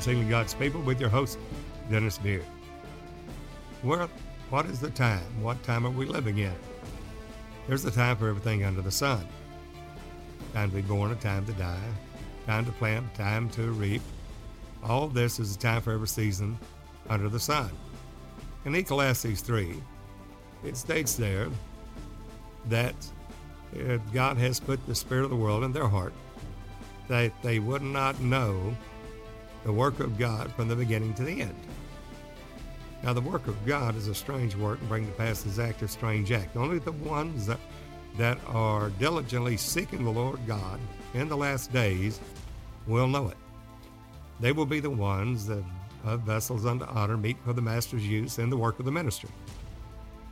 and Singing God's People with your host, Dennis Beard. Well, what is the time? What time are we living in? There's a time for everything under the sun. Time to be born, a time to die, time to plant, time to reap. All this is a time for every season under the sun. In Ecclesiastes 3, it states there that uh, God has put the spirit of the world in their heart, that they would not know the work of God from the beginning to the end. Now, the work of God is a strange work and bring to pass his act of strange act. Only the ones that, that are diligently seeking the Lord God in the last days will know it. They will be the ones that of vessels unto honor meet for the master's use in the work of the ministry.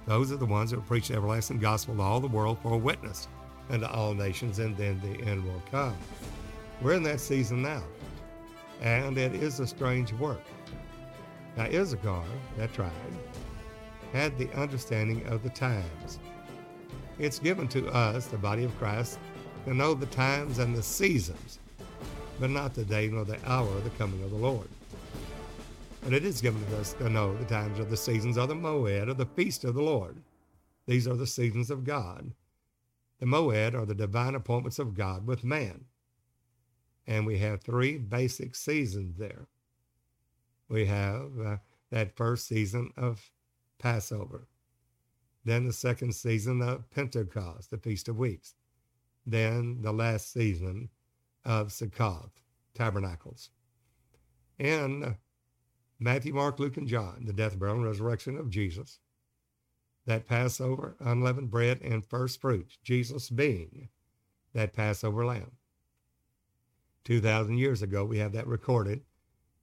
Those are the ones that will preach the everlasting gospel to all the world for a witness unto all nations, and then the end will come. We're in that season now, and it is a strange work. Now, Issachar, that tribe, had the understanding of the times. It's given to us, the body of Christ, to know the times and the seasons, but not the day nor the hour of the coming of the Lord. But it is given to us to know the times of the seasons of the Moed, or the feast of the Lord. These are the seasons of God. The Moed are the divine appointments of God with man. And we have three basic seasons there. We have uh, that first season of Passover, then the second season of Pentecost, the Feast of Weeks, then the last season of Sukkot, Tabernacles. In Matthew, Mark, Luke, and John, the death, burial, and resurrection of Jesus, that Passover, unleavened bread, and first fruits, Jesus being that Passover lamb. 2,000 years ago, we have that recorded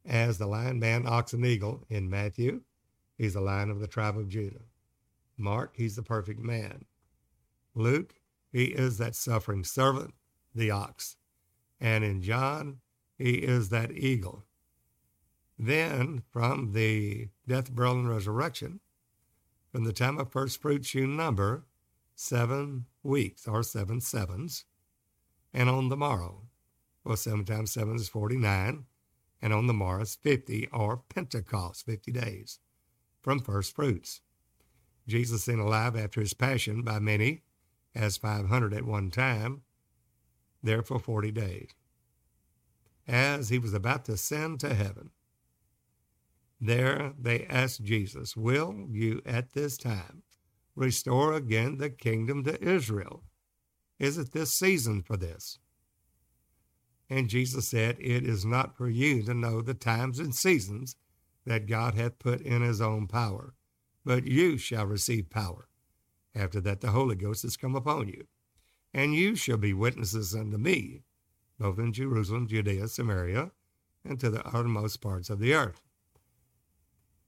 as the lion, man, ox, and eagle in Matthew. He's the lion of the tribe of Judah. Mark, he's the perfect man. Luke, he is that suffering servant, the ox. And in John, he is that eagle, then, from the death, burial, and resurrection, from the time of first fruits, you number seven weeks or seven sevens. And on the morrow, well, seven times seven is 49. And on the morrow is 50 or Pentecost, 50 days from first fruits. Jesus seen alive after his passion by many, as 500 at one time, there for 40 days. As he was about to ascend to heaven, there they asked Jesus, Will you at this time restore again the kingdom to Israel? Is it this season for this? And Jesus said, It is not for you to know the times and seasons that God hath put in his own power, but you shall receive power. After that, the Holy Ghost is come upon you, and you shall be witnesses unto me, both in Jerusalem, Judea, Samaria, and to the uttermost parts of the earth.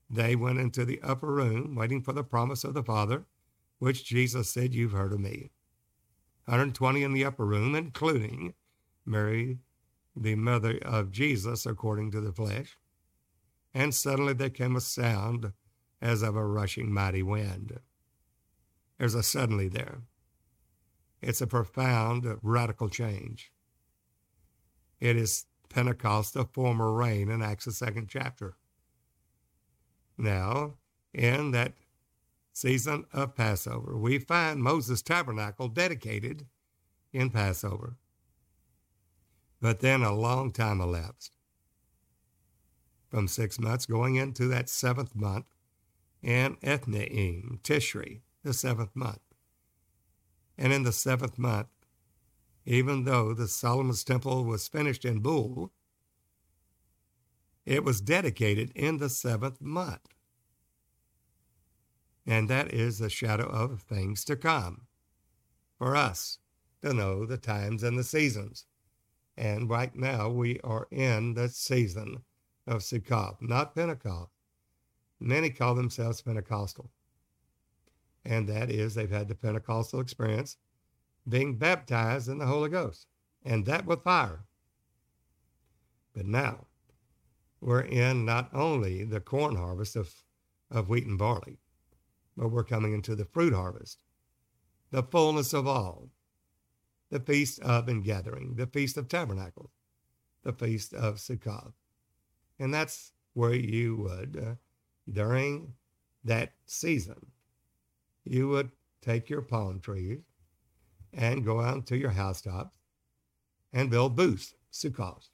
They went into the upper room, waiting for the promise of the Father, which Jesus said, You've heard of me. 120 in the upper room, including Mary, the mother of Jesus, according to the flesh. And suddenly there came a sound as of a rushing mighty wind. There's a suddenly there. It's a profound, radical change. It is Pentecost, the former rain in Acts, the second chapter now in that season of Passover. We find Moses' tabernacle dedicated in Passover. But then a long time elapsed from six months going into that seventh month and Ethanim, Tishri, the seventh month. And in the seventh month, even though the Solomon's temple was finished in Bul, it was dedicated in the seventh month. And that is the shadow of things to come for us to know the times and the seasons. And right now we are in the season of Sukkot, not Pentecost. Many call themselves Pentecostal. And that is they've had the Pentecostal experience being baptized in the Holy Ghost, and that with fire. But now, we're in not only the corn harvest of, of wheat and barley, but we're coming into the fruit harvest, the fullness of all, the feast of and gathering, the feast of tabernacles, the feast of Sukkot. And that's where you would, uh, during that season, you would take your palm trees and go out to your housetops and build booths, sukkahs,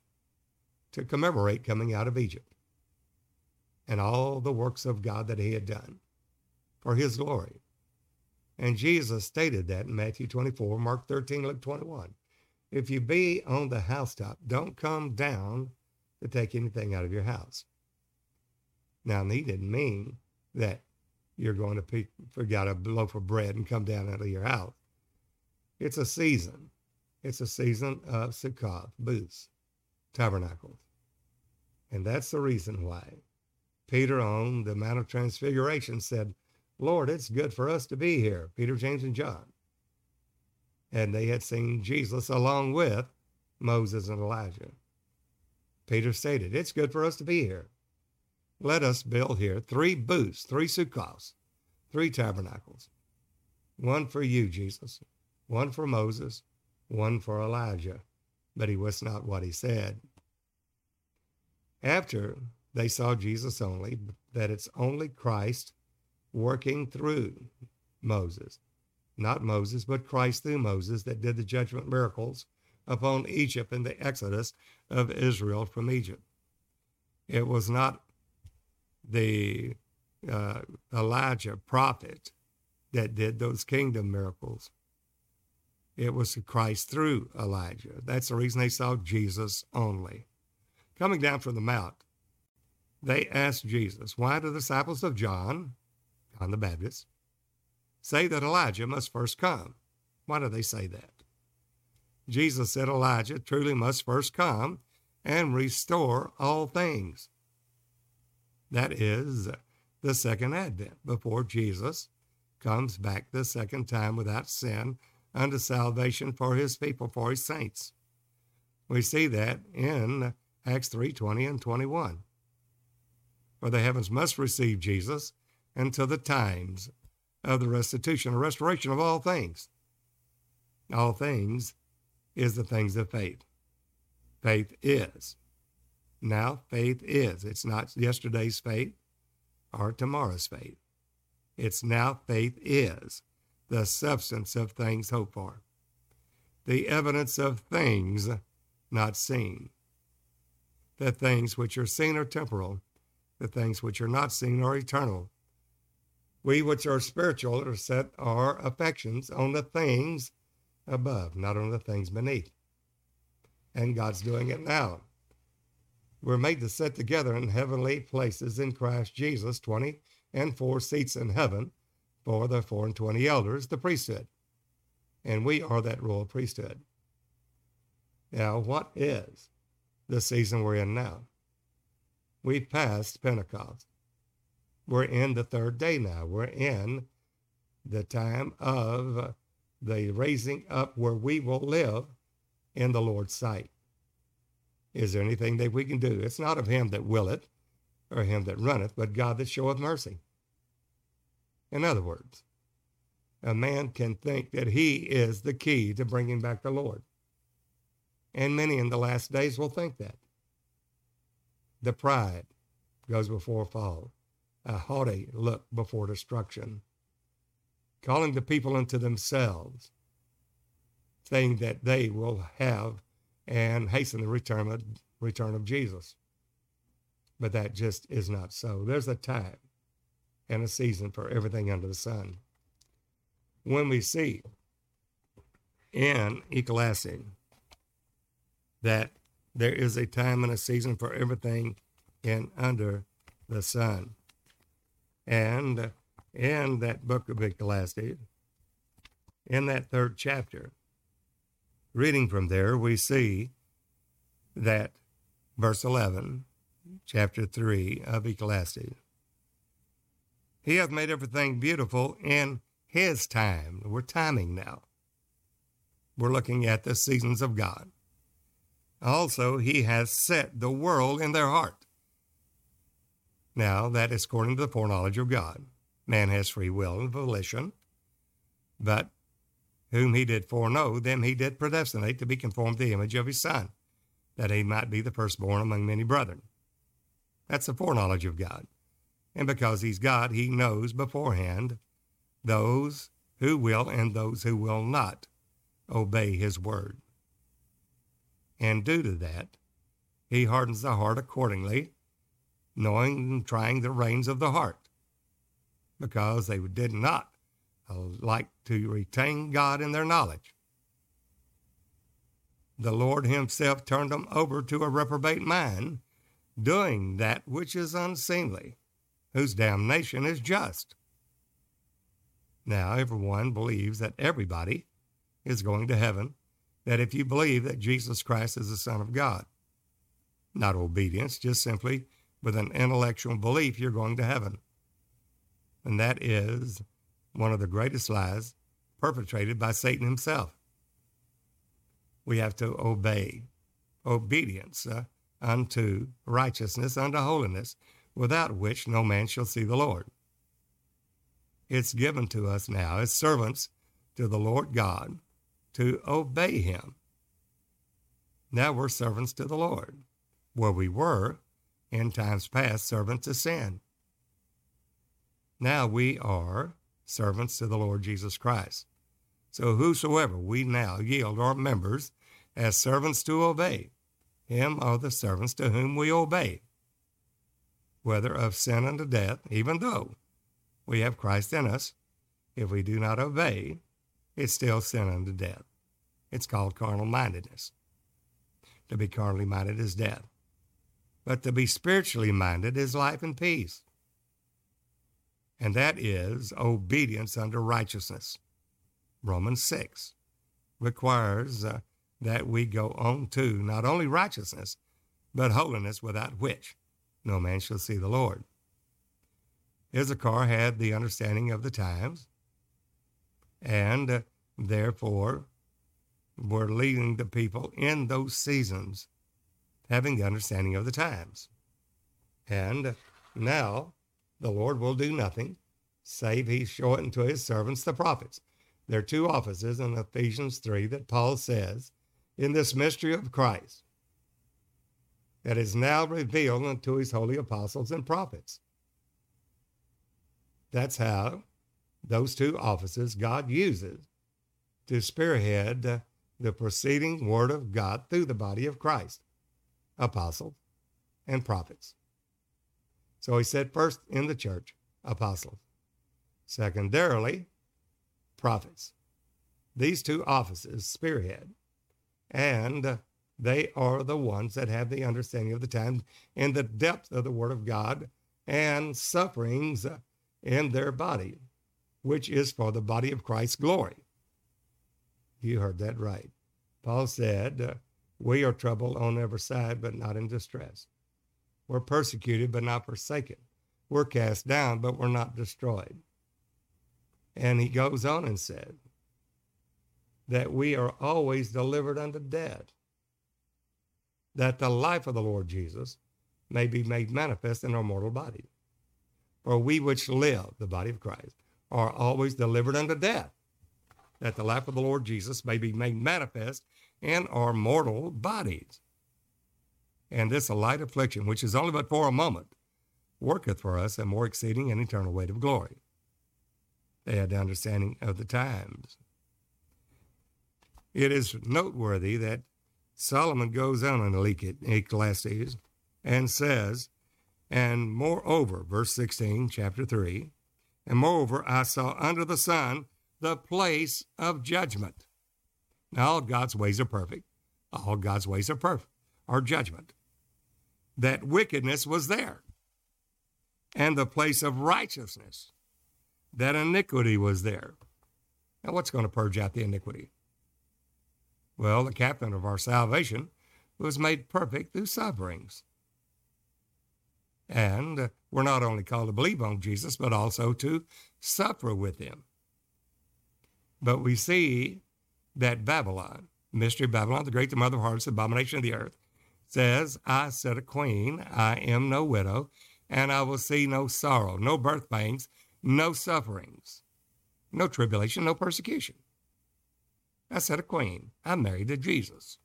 to commemorate coming out of Egypt and all the works of God that he had done for his glory. And Jesus stated that in Matthew 24, Mark 13, Luke 21. If you be on the housetop, don't come down to take anything out of your house. Now, he didn't mean that you're going to pick, forget a loaf of bread and come down out of your house. It's a season. It's a season of Sukkot, booths, tabernacles. And that's the reason why Peter on the Mount of Transfiguration said, Lord, it's good for us to be here, Peter, James, and John. And they had seen Jesus along with Moses and Elijah. Peter stated, It's good for us to be here. Let us build here three booths, three sukkahs, three tabernacles. One for you, Jesus, one for Moses, one for Elijah. But he was not what he said. After they saw Jesus only, that it's only Christ working through Moses. Not Moses, but Christ through Moses that did the judgment miracles upon Egypt in the exodus of Israel from Egypt. It was not the uh, Elijah prophet that did those kingdom miracles. It was Christ through Elijah. That's the reason they saw Jesus only. Coming down from the mount, they asked Jesus, Why do the disciples of John The Baptist, say that Elijah must first come. Why do they say that? Jesus said Elijah truly must first come and restore all things. That is the second advent, before Jesus comes back the second time without sin unto salvation for his people, for his saints. We see that in Acts 3 20 and 21. For the heavens must receive Jesus until the times of the restitution or restoration of all things. All things is the things of faith. Faith is. Now, faith is. It's not yesterday's faith or tomorrow's faith. It's now faith is the substance of things hoped for, the evidence of things not seen. The things which are seen are temporal, the things which are not seen are eternal. We which are spiritual are set our affections on the things above, not on the things beneath. And God's doing it now. We're made to sit together in heavenly places in Christ Jesus, 20 and 4 seats in heaven for the 4 and 20 elders, the priesthood. And we are that royal priesthood. Now, what is the season we're in now? We've passed Pentecost. We're in the third day now. We're in the time of the raising up where we will live in the Lord's sight. Is there anything that we can do? It's not of him that willeth or him that runneth, but God that showeth mercy. In other words, a man can think that he is the key to bringing back the Lord. And many in the last days will think that. The pride goes before a fall a haughty look before destruction, calling the people unto themselves, saying that they will have and hasten the return of, return of Jesus. But that just is not so. There's a time and a season for everything under the sun. When we see in Ecclesiastes that there is a time and a season for everything in under the sun. And in that book of Ecclesiastes, in that third chapter, reading from there, we see that verse 11, chapter 3 of Ecclesiastes. He hath made everything beautiful in his time. We're timing now. We're looking at the seasons of God. Also, he has set the world in their heart. Now, that is according to the foreknowledge of God. Man has free will and volition, but whom he did foreknow, them he did predestinate to be conformed to the image of his Son, that he might be the firstborn among many brethren. That's the foreknowledge of God. And because He's God, He knows beforehand those who will and those who will not obey His word. And due to that, He hardens the heart accordingly, knowing and trying the reins of the heart, because they did not uh, like to retain God in their knowledge. The Lord Himself turned them over to a reprobate mind, doing that which is unseemly, whose damnation is just. Now, everyone believes that everybody is going to heaven, that if you believe that Jesus Christ is the Son of God, not obedience, just simply with an intellectual belief, you're going to heaven. And that is one of the greatest lies perpetrated by Satan himself. We have to obey, obedience uh, unto righteousness, unto holiness, without which no man shall see the Lord. It's given to us now as servants to the Lord God to obey Him. Now we're servants to the Lord, where we were in times past servants to sin. Now we are servants to the Lord Jesus Christ. So whosoever we now yield our members as servants to obey, him are the servants to whom we obey, whether of sin unto death, even though we have Christ in us, if we do not obey, it's still sin unto death. It's called carnal mindedness. To be carnally minded is death. But to be spiritually minded is life and peace and that is obedience unto righteousness. Romans 6 requires uh, that we go on to not only righteousness, but holiness without which no man shall see the Lord. Issachar had the understanding of the times, and uh, therefore were leading the people in those seasons, having the understanding of the times. And now the Lord will do nothing, save he show it unto his servants, the prophets. There are two offices in Ephesians 3 that Paul says in this mystery of Christ that is now revealed unto his holy apostles and prophets. That's how those two offices God uses to spearhead the proceeding word of God through the body of Christ, apostles and prophets. So he said, first in the church, apostles. Secondarily, prophets. These two offices spearhead, and they are the ones that have the understanding of the time and the depth of the Word of God and sufferings in their body, which is for the body of Christ's glory. You heard that right. Paul said, We are troubled on every side, but not in distress. We're persecuted, but not forsaken. We're cast down, but we're not destroyed. And he goes on and said that we are always delivered unto death, that the life of the Lord Jesus may be made manifest in our mortal body. For we which live, the body of Christ, are always delivered unto death, that the life of the Lord Jesus may be made manifest in our mortal bodies and this light affliction, which is only but for a moment, worketh for us a more exceeding and eternal weight of glory. They had the understanding of the times. It is noteworthy that Solomon goes on in Ecclesiastes and says, And moreover, verse 16, chapter 3, and moreover, I saw under the sun the place of judgment. All God's ways are perfect. All God's ways are perfect, are judgment that wickedness was there, and the place of righteousness, that iniquity was there. Now, what's going to purge out the iniquity? Well, the captain of our salvation was made perfect through sufferings. And we're not only called to believe on Jesus, but also to suffer with him. But we see that Babylon, mystery of Babylon, the great, the mother of harlots, abomination of the earth, says, I said a queen, I am no widow, and I will see no sorrow, no birth pains, no sufferings, no tribulation, no persecution. I said a queen, I'm married to Jesus.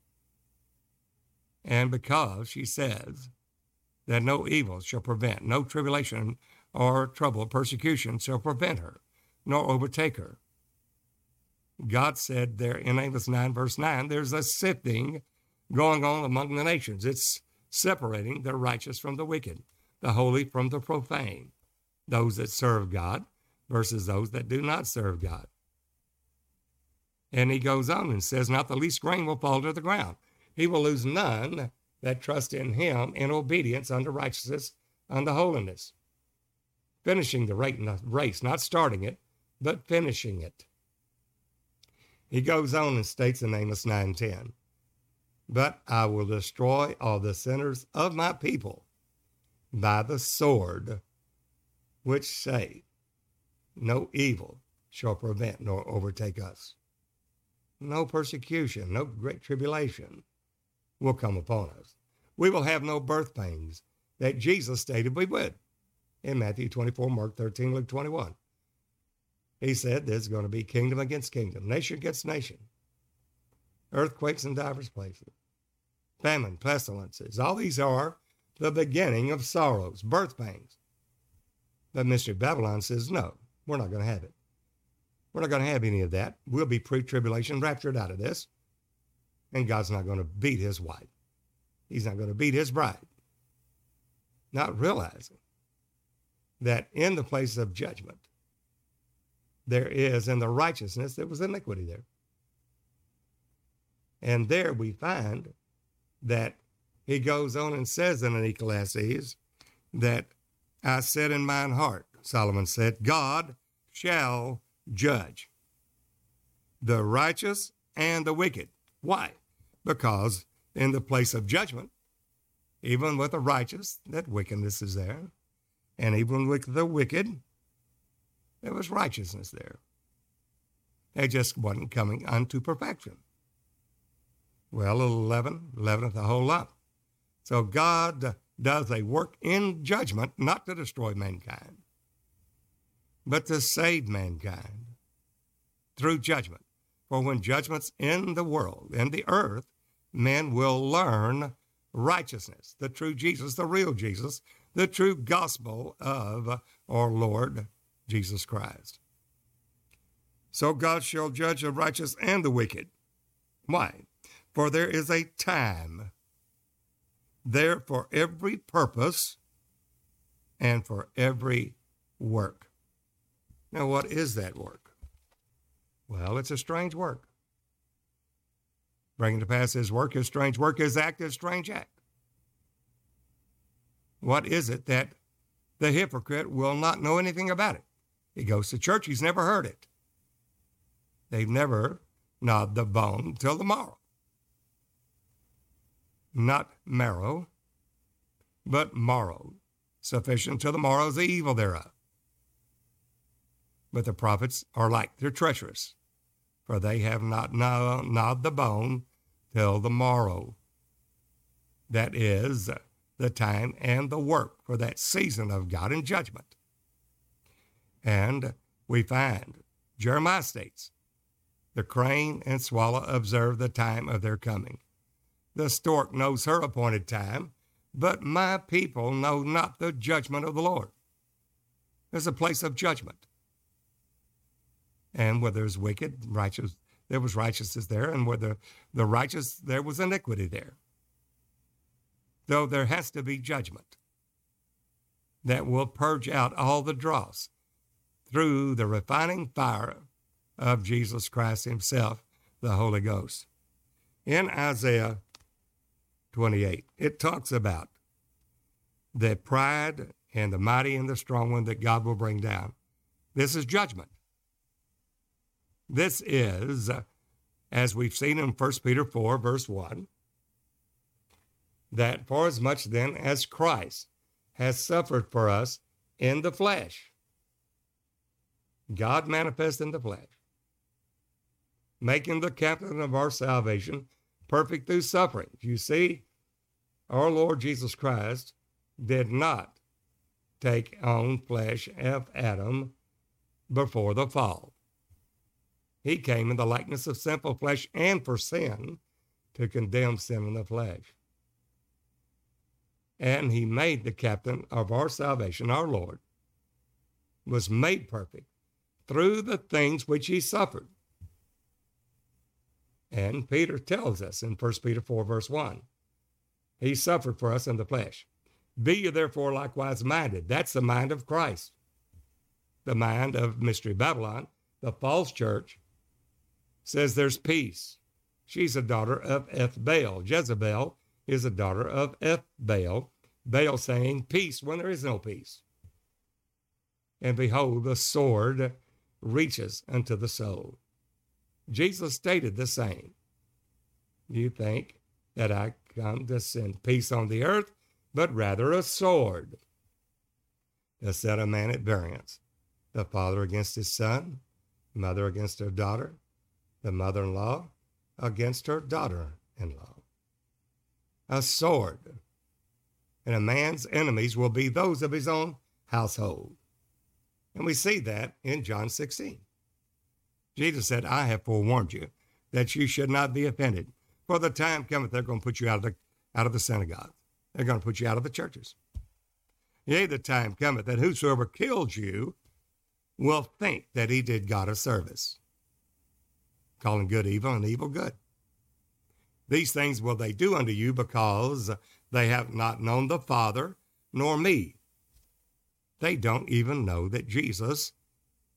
And because she says that no evil shall prevent, no tribulation or trouble, persecution shall prevent her, nor overtake her. God said there in Amos 9, verse 9, there's a sifting going on among the nations. It's separating the righteous from the wicked, the holy from the profane, those that serve God versus those that do not serve God. And he goes on and says, Not the least grain will fall to the ground. He will lose none that trust in him in obedience unto righteousness, unto holiness. Finishing the race, not starting it, but finishing it. He goes on and states in Amos 9:10, But I will destroy all the sinners of my people by the sword, which say, No evil shall prevent nor overtake us. No persecution, no great tribulation will come upon us. We will have no birth pains that Jesus stated we would in Matthew 24, Mark 13, Luke 21. He said there's going to be kingdom against kingdom, nation against nation, earthquakes in divers places, famine, pestilences. All these are the beginning of sorrows, birth pains. But Mystery Babylon says, no, we're not going to have it. We're not going to have any of that. We'll be pre tribulation raptured out of this. And God's not going to beat his wife. He's not going to beat his bride. Not realizing that in the place of judgment, there is in the righteousness, there was iniquity there. And there we find that he goes on and says in Ecclesiastes that I said in mine heart, Solomon said, God shall judge the righteous and the wicked. Why? Because in the place of judgment, even with the righteous, that wickedness is there. And even with the wicked, there was righteousness there. They just wasn't coming unto perfection. Well, 11, 11th a whole lot. So God does a work in judgment, not to destroy mankind, but to save mankind through judgment. For when judgment's in the world, in the earth, men will learn righteousness, the true Jesus, the real Jesus, the true gospel of our Lord Jesus Christ. So God shall judge the righteous and the wicked. Why? For there is a time there for every purpose and for every work. Now, what is that work? Well, it's a strange work. Bringing to pass his work, his strange work, his act, his strange act. What is it that the hypocrite will not know anything about it? He goes to church, he's never heard it. They've never gnawed the bone till the morrow. Not marrow, but morrow, sufficient till the morrow is the evil thereof. But the prophets are like, they're treacherous, for they have not gnawed the bone till the morrow. That is the time and the work for that season of God and judgment. And we find Jeremiah states, the crane and swallow observe the time of their coming. The stork knows her appointed time, but my people know not the judgment of the Lord. There's a place of judgment. And where there's wicked, righteous, there was righteousness there, and where the, the righteous, there was iniquity there. Though there has to be judgment that will purge out all the dross through the refining fire of Jesus Christ Himself, the Holy Ghost. In Isaiah 28, it talks about the pride and the mighty and the strong one that God will bring down. This is judgment. This is, as we've seen in 1 Peter 4, verse 1, that for as much then as Christ has suffered for us in the flesh, God manifest in the flesh, making the captain of our salvation perfect through suffering. You see, our Lord Jesus Christ did not take on flesh of Adam before the fall. He came in the likeness of sinful flesh and for sin to condemn sin in the flesh. and he made the captain of our salvation, our Lord, was made perfect through the things which he suffered. And Peter tells us in 1 Peter 4, verse 1, he suffered for us in the flesh. Be you therefore likewise minded. That's the mind of Christ, the mind of Mystery Babylon, the false church, says there's peace. She's a daughter of Ethbaal. Jezebel is a daughter of Ethbaal. Baal saying peace when there is no peace. And behold, the sword reaches unto the soul. Jesus stated the same. You think that I come to send peace on the earth, but rather a sword to set a man at variance. The father against his son, mother against her daughter, the mother in law against her daughter in law. A sword. And a man's enemies will be those of his own household. And we see that in John 16. Jesus said, I have forewarned you that you should not be offended. For the time cometh, they're going to put you out of the, out of the synagogue. They're going to put you out of the churches. Yea, the time cometh that whosoever kills you will think that he did God a service calling good evil and evil good. These things will they do unto you because they have not known the Father nor me. They don't even know that Jesus,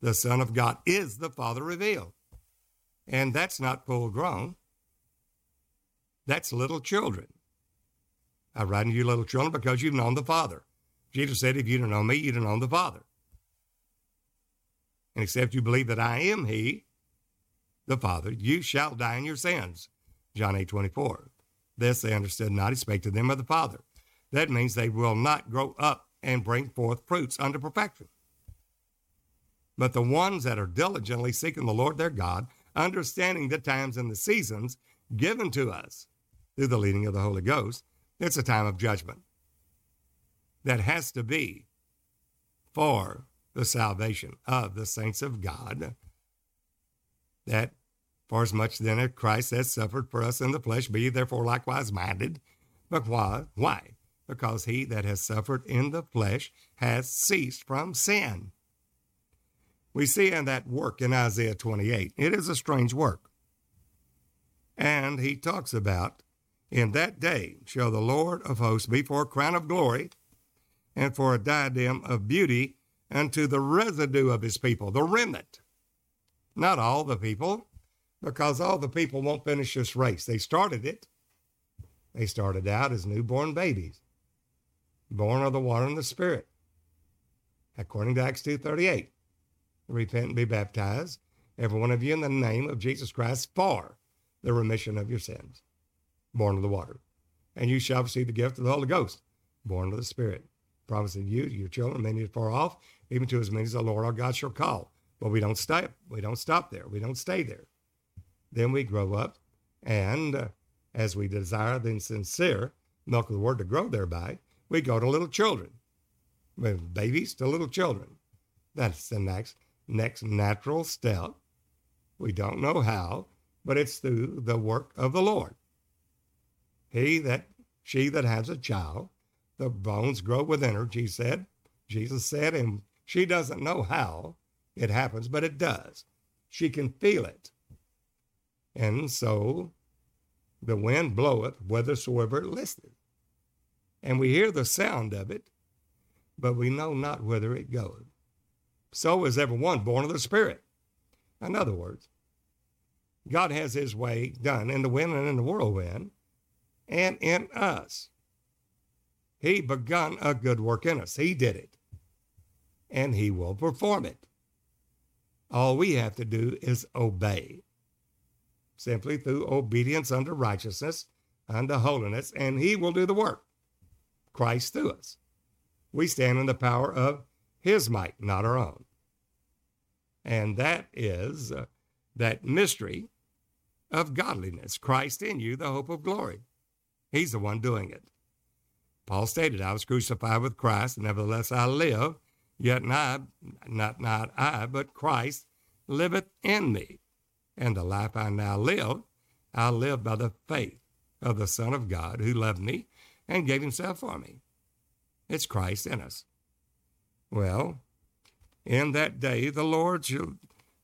the Son of God, is the Father revealed. And that's not full grown. That's little children. I write to you, little children, because you've known the Father. Jesus said, If you don't know me, you don't know the Father. And except you believe that I am He, the Father, you shall die in your sins. John 8 24. This they understood not, he spake to them of the Father. That means they will not grow up and bring forth fruits unto perfection. But the ones that are diligently seeking the Lord their God, understanding the times and the seasons given to us through the leading of the Holy Ghost, it's a time of judgment that has to be for the salvation of the saints of God that for as much then as Christ has suffered for us in the flesh, be therefore likewise minded. But why? Why? Because he that has suffered in the flesh has ceased from sin. We see in that work in Isaiah 28. It is a strange work. And he talks about, in that day shall the Lord of hosts be for a crown of glory and for a diadem of beauty unto the residue of his people, the remnant not all the people, because all the people won't finish this race. They started it. They started out as newborn babies, born of the water and the Spirit. According to Acts 2.38, repent and be baptized, every one of you in the name of Jesus Christ for the remission of your sins, born of the water. And you shall receive the gift of the Holy Ghost, born of the Spirit. Promising you, to your children, many far off, even to as many as the Lord our God shall call. But we don't stop. We don't stop there. We don't stay there. Then we grow up, and uh, as we desire the sincere milk of the word to grow thereby, we go to little children, with babies to little children. That's the next next natural step. We don't know how, but it's through the work of the Lord. He that she that has a child, the bones grow within her, Jesus said. Jesus said, and she doesn't know how, it happens, but it does. She can feel it. And so the wind bloweth whithersoever it listeth. And we hear the sound of it, but we know not whither it goeth. So is every one born of the Spirit. In other words, God has his way done in the wind and in the whirlwind and in us. He begun a good work in us. He did it. And he will perform it. All we have to do is obey, simply through obedience unto righteousness, unto holiness, and He will do the work. Christ through us. We stand in the power of His might, not our own. And that is uh, that mystery of godliness, Christ in you, the hope of glory. He's the one doing it. Paul stated, I was crucified with Christ, nevertheless I live, Yet not, not, not I, but Christ liveth in me. And the life I now live, I live by the faith of the Son of God who loved me and gave himself for me. It's Christ in us. Well, in that day, the Lord shall,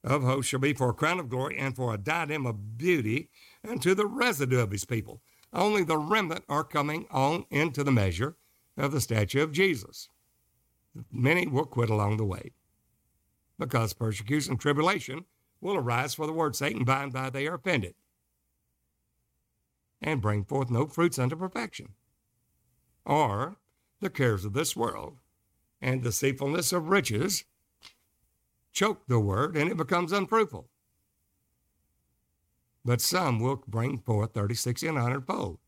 of hosts shall be for a crown of glory and for a diadem of beauty unto the residue of his people. Only the remnant are coming on into the measure of the statue of Jesus. Many will quit along the way because persecution and tribulation will arise for the word's sake, and by and by they are offended and bring forth no fruits unto perfection. Or the cares of this world and deceitfulness of riches choke the word and it becomes unfruitful. But some will bring forth 30, 60, and 100 fold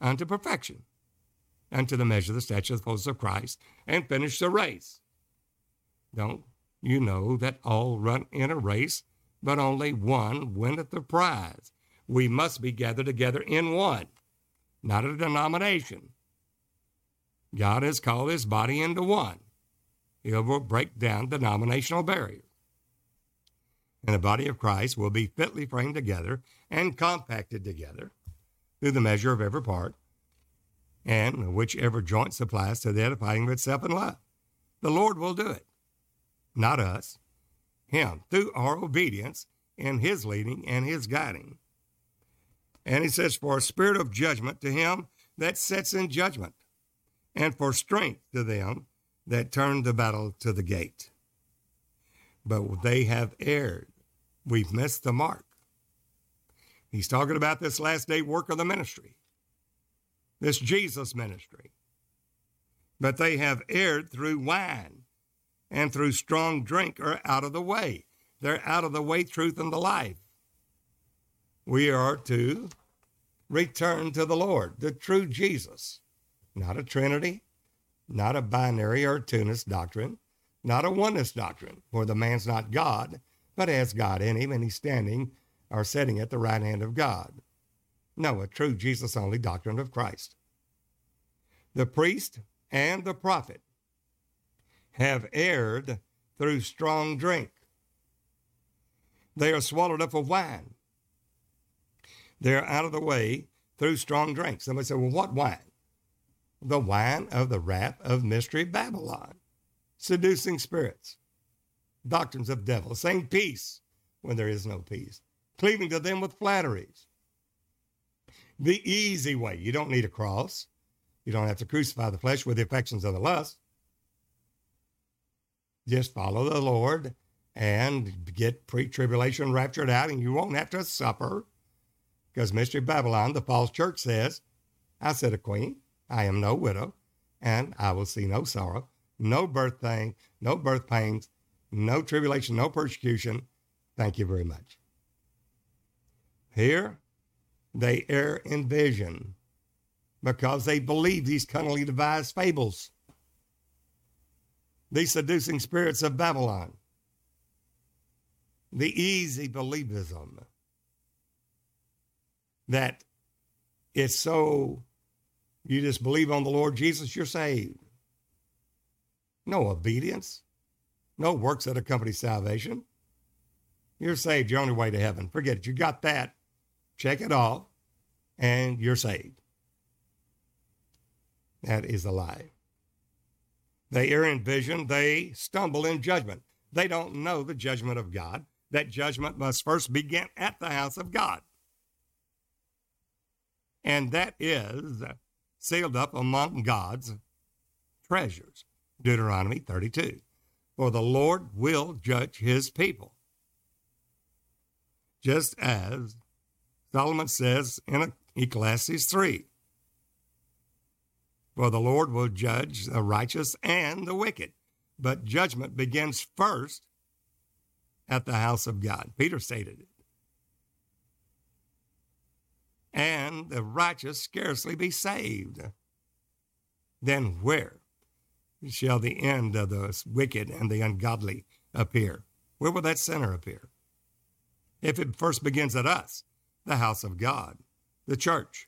unto perfection, unto the measure of the stature of the fullness of Christ, and finish the race. Don't you know that all run in a race, but only one winneth the prize? We must be gathered together in one, not a denomination. God has called his body into one. He will break down denominational barriers. And the body of Christ will be fitly framed together and compacted together through the measure of every part, and whichever joint supplies to the edifying of itself in love. The Lord will do it, not us, Him, through our obedience in His leading and His guiding. And He says, For a spirit of judgment to him that sets in judgment, and for strength to them that turn the battle to the gate. But they have erred. We've missed the mark. He's talking about this last day work of the ministry, this Jesus ministry. But they have erred through wine and through strong drink are out of the way. They're out of the way, truth, and the life. We are to return to the Lord, the true Jesus, not a Trinity, not a binary or tunist doctrine, not a oneness doctrine, for the man's not God, but has God in him, and he's standing or sitting at the right hand of God. No, a true Jesus only doctrine of Christ. The priest and the prophet have erred through strong drink. They are swallowed up of wine. They're out of the way through strong drink. Somebody said, Well, what wine? The wine of the wrath of mystery Babylon, seducing spirits, doctrines of devils, saying peace when there is no peace, cleaving to them with flatteries. The easy way. You don't need a cross. You don't have to crucify the flesh with the affections of the lust. Just follow the Lord and get pre tribulation raptured out, and you won't have to suffer. Because Mystery Babylon, the false church says, I said a queen, I am no widow, and I will see no sorrow, no birth pain, no birth pains, no tribulation, no persecution. Thank you very much. Here, they err in vision because they believe these cunningly devised fables, these seducing spirits of Babylon, the easy believism that is so you just believe on the Lord Jesus, you're saved. No obedience, no works that accompany salvation. You're saved. You're on your way to heaven. Forget it. You got that. Check it off, and you're saved. That is a lie. They err in vision. They stumble in judgment. They don't know the judgment of God. That judgment must first begin at the house of God. And that is sealed up among God's treasures. Deuteronomy 32. For the Lord will judge his people. Just as Solomon says in Ecclesiastes 3. For the Lord will judge the righteous and the wicked, but judgment begins first at the house of God. Peter stated it and the righteous scarcely be saved. Then where shall the end of the wicked and the ungodly appear? Where will that sinner appear? If it first begins at us, the house of God, the church.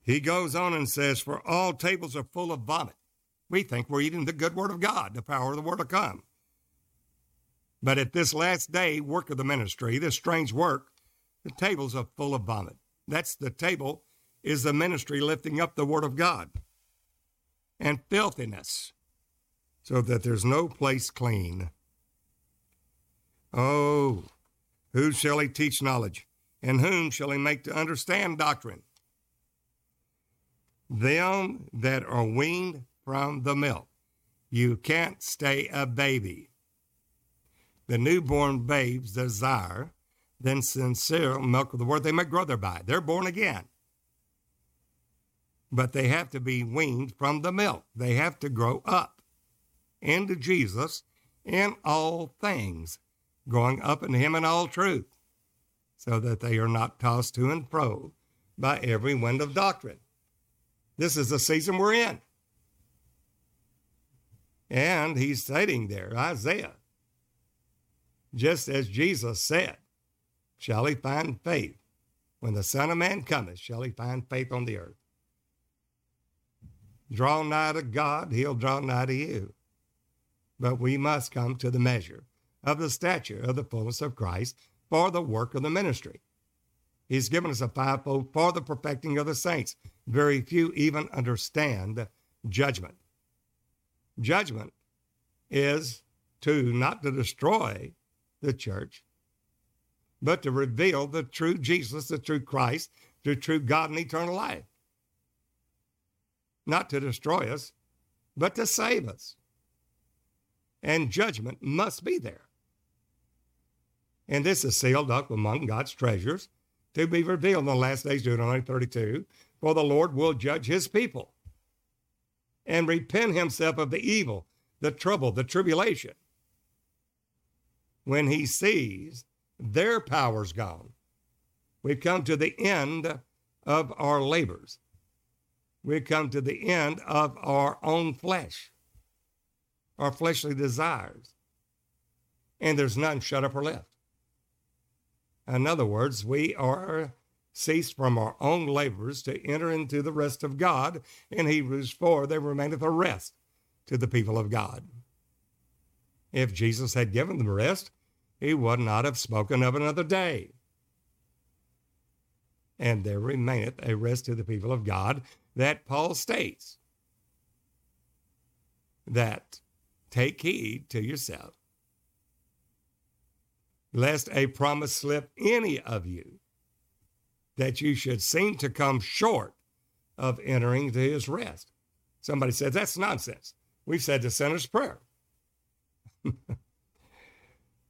He goes on and says, For all tables are full of vomit. We think we're eating the good word of God, the power of the word to come. But at this last day, work of the ministry, this strange work, the tables are full of vomit. That's the table is the ministry lifting up the word of God. and filthiness, so that there's no place clean. Oh, who shall he teach knowledge? And whom shall he make to understand doctrine? Them that are weaned from the milk. You can't stay a baby. The newborn babes desire then sincere milk of the word they may grow thereby. They're born again. But they have to be weaned from the milk. They have to grow up into Jesus in all things, growing up in Him in all truth, so that they are not tossed to and fro by every wind of doctrine. This is the season we're in. And he's stating there, Isaiah, just as Jesus said, shall he find faith. When the Son of Man cometh, shall he find faith on the earth. Draw nigh to God, he'll draw nigh to you. But we must come to the measure of the stature of the fullness of Christ for the work of the ministry. He's given us a fivefold for the perfecting of the saints. Very few even understand judgment. Judgment is to not to destroy the church, but to reveal the true Jesus, the true Christ, the true God and eternal life. Not to destroy us, but to save us. And judgment must be there. And this is sealed up among God's treasures to be revealed in the last days, Deuteronomy 32. For the Lord will judge his people and repent himself of the evil, the trouble, the tribulation. When he sees their power's gone, we've come to the end of our labors. We've come to the end of our own flesh, our fleshly desires, and there's none shut up or left. In other words, we are ceased from our own labors to enter into the rest of God. In Hebrews 4, there remaineth a rest to the people of God. If Jesus had given them rest, he would not have spoken of another day. And there remaineth a rest to the people of God that Paul states that take heed to yourself lest a promise slip any of you, that you should seem to come short of entering to his rest. Somebody said, that's nonsense. We've said the sinner's prayer.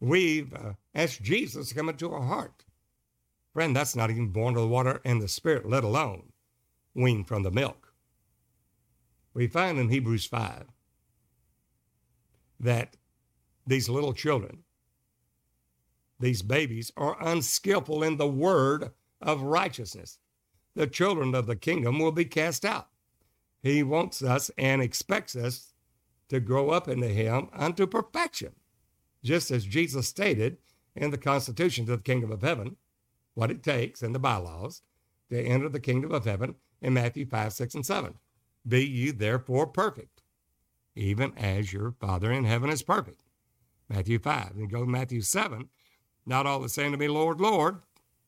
We've uh, asked Jesus to come into our heart. Friend, that's not even born of the water and the spirit, let alone weaned from the milk. We find in Hebrews 5 that these little children these babies are unskillful in the word of righteousness. The children of the kingdom will be cast out. He wants us and expects us to grow up into Him unto perfection, just as Jesus stated in the Constitution of the kingdom of heaven what it takes in the bylaws to enter the kingdom of heaven in Matthew 5, 6, and 7. Be ye therefore perfect, even as your Father in heaven is perfect. Matthew 5. And go to Matthew 7 not all that saying to me, Lord, Lord,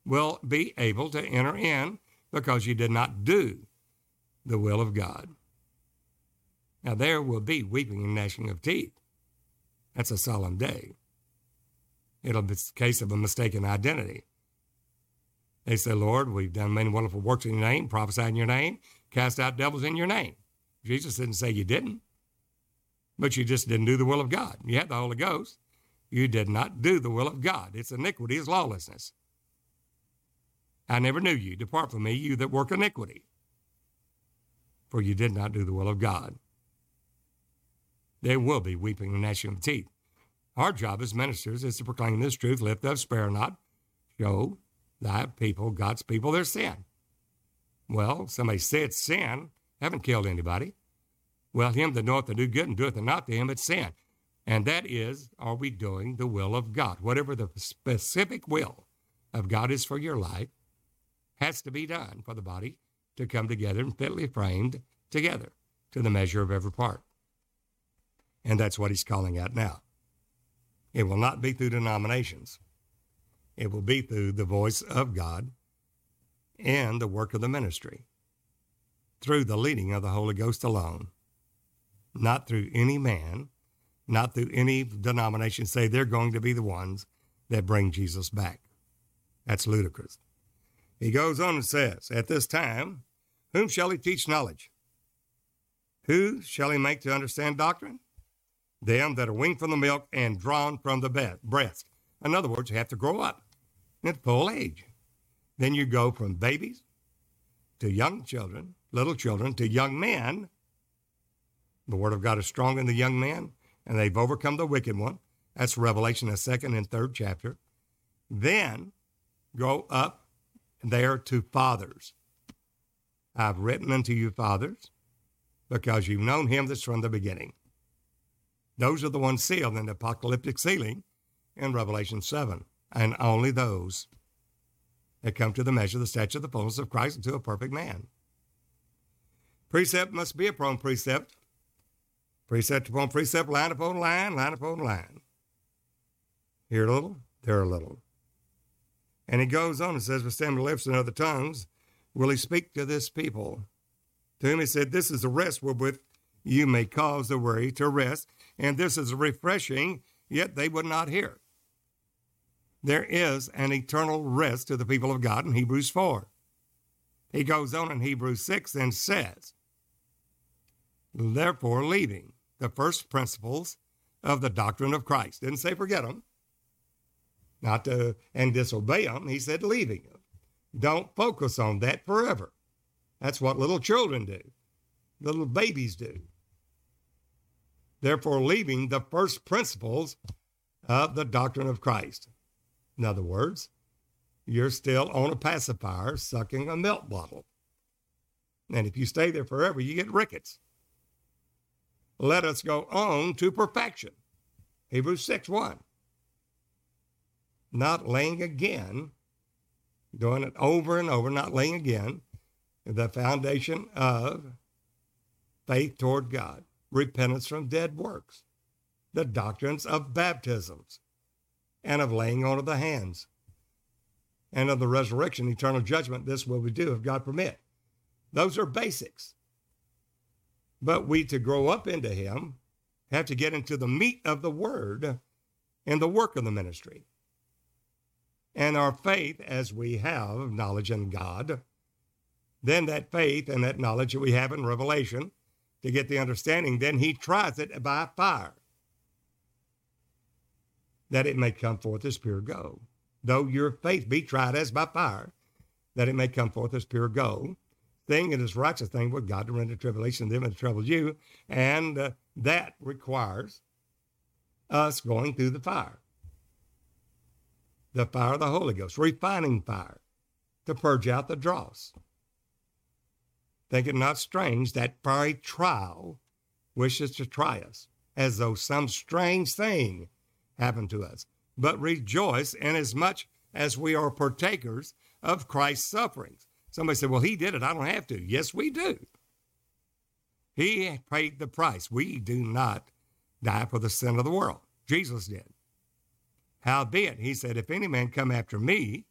will be able to enter in because you did not do the will of God. Now, there will be weeping and gnashing of teeth. That's a solemn day. It'll be a case of a mistaken identity. They say, Lord, we've done many wonderful works in your name, prophesied in your name, cast out devils in your name. Jesus didn't say you didn't, but you just didn't do the will of God. You had the Holy Ghost. You did not do the will of God. Its iniquity is lawlessness. I never knew you. Depart from me, you that work iniquity. For you did not do the will of God. There will be weeping and gnashing of teeth. Our job as ministers is to proclaim this truth, lift up, spare not, show thy people, God's people, their sin. Well, somebody said sin, haven't killed anybody. Well, him that knoweth to do good and doeth it not to him, it's sin. And that is, are we doing the will of God? Whatever the specific will of God is for your life has to be done for the body to come together and fitly framed together to the measure of every part. And that's what he's calling out now. It will not be through denominations. It will be through the voice of God and the work of the ministry, through the leading of the Holy Ghost alone. not through any man, not through any denomination, say they're going to be the ones that bring Jesus back. That's ludicrous. He goes on and says, At this time, whom shall he teach knowledge? Who shall he make to understand doctrine? Them that are weaned from the milk and drawn from the breast. In other words, you have to grow up at full age. Then you go from babies to young children, little children, to young men. The word of God is strong in the young men, and they've overcome the wicked one. That's Revelation, the second and third chapter. Then go up there to fathers. I've written unto you, fathers, because you've known him that's from the beginning. Those are the ones sealed in the apocalyptic sealing in Revelation 7, and only those that come to the measure, the stature, of the fullness of Christ into a perfect man. Precept must be upon precept, precept upon precept, line upon line, line upon line. Here a little, there a little. And he goes on and says, With stem lips and other tongues will he speak to this people. To whom he said, This is the rest wherewith you may cause the weary to rest, and this is refreshing, yet they would not hear. There is an eternal rest to the people of God in Hebrews 4. He goes on in Hebrews 6 and says, Therefore, leaving the first principles of the doctrine of Christ. Didn't say forget them, not to, and disobey them. He said leaving them. Don't focus on that forever. That's what little children do, little babies do. Therefore, leaving the first principles of the doctrine of Christ. In other words, you're still on a pacifier sucking a milk bottle. And if you stay there forever, you get rickets. Let us go on to perfection. Hebrews 6 1. Not laying again, doing it over and over, not laying again, the foundation of faith toward God, repentance from dead works, the doctrines of baptisms, and of laying on of the hands, and of the resurrection, eternal judgment. This will we do if God permit. Those are basics. But we, to grow up into Him, have to get into the meat of the Word and the work of the ministry. And our faith, as we have knowledge in God, then that faith and that knowledge that we have in Revelation to get the understanding, then He tries it by fire that it may come forth as pure gold. Though your faith be tried as by fire, that it may come forth as pure gold. Thing it is righteous thing with God to render tribulation to them that trouble you, and uh, that requires us going through the fire. The fire of the Holy Ghost, refining fire, to purge out the dross. Think it not strange that fiery trial wishes to try us, as though some strange thing happened to us, but rejoice inasmuch as we are partakers of Christ's sufferings. Somebody said, Well, he did it. I don't have to. Yes, we do. He paid the price. We do not die for the sin of the world. Jesus did. Howbeit, he said, If any man come after me,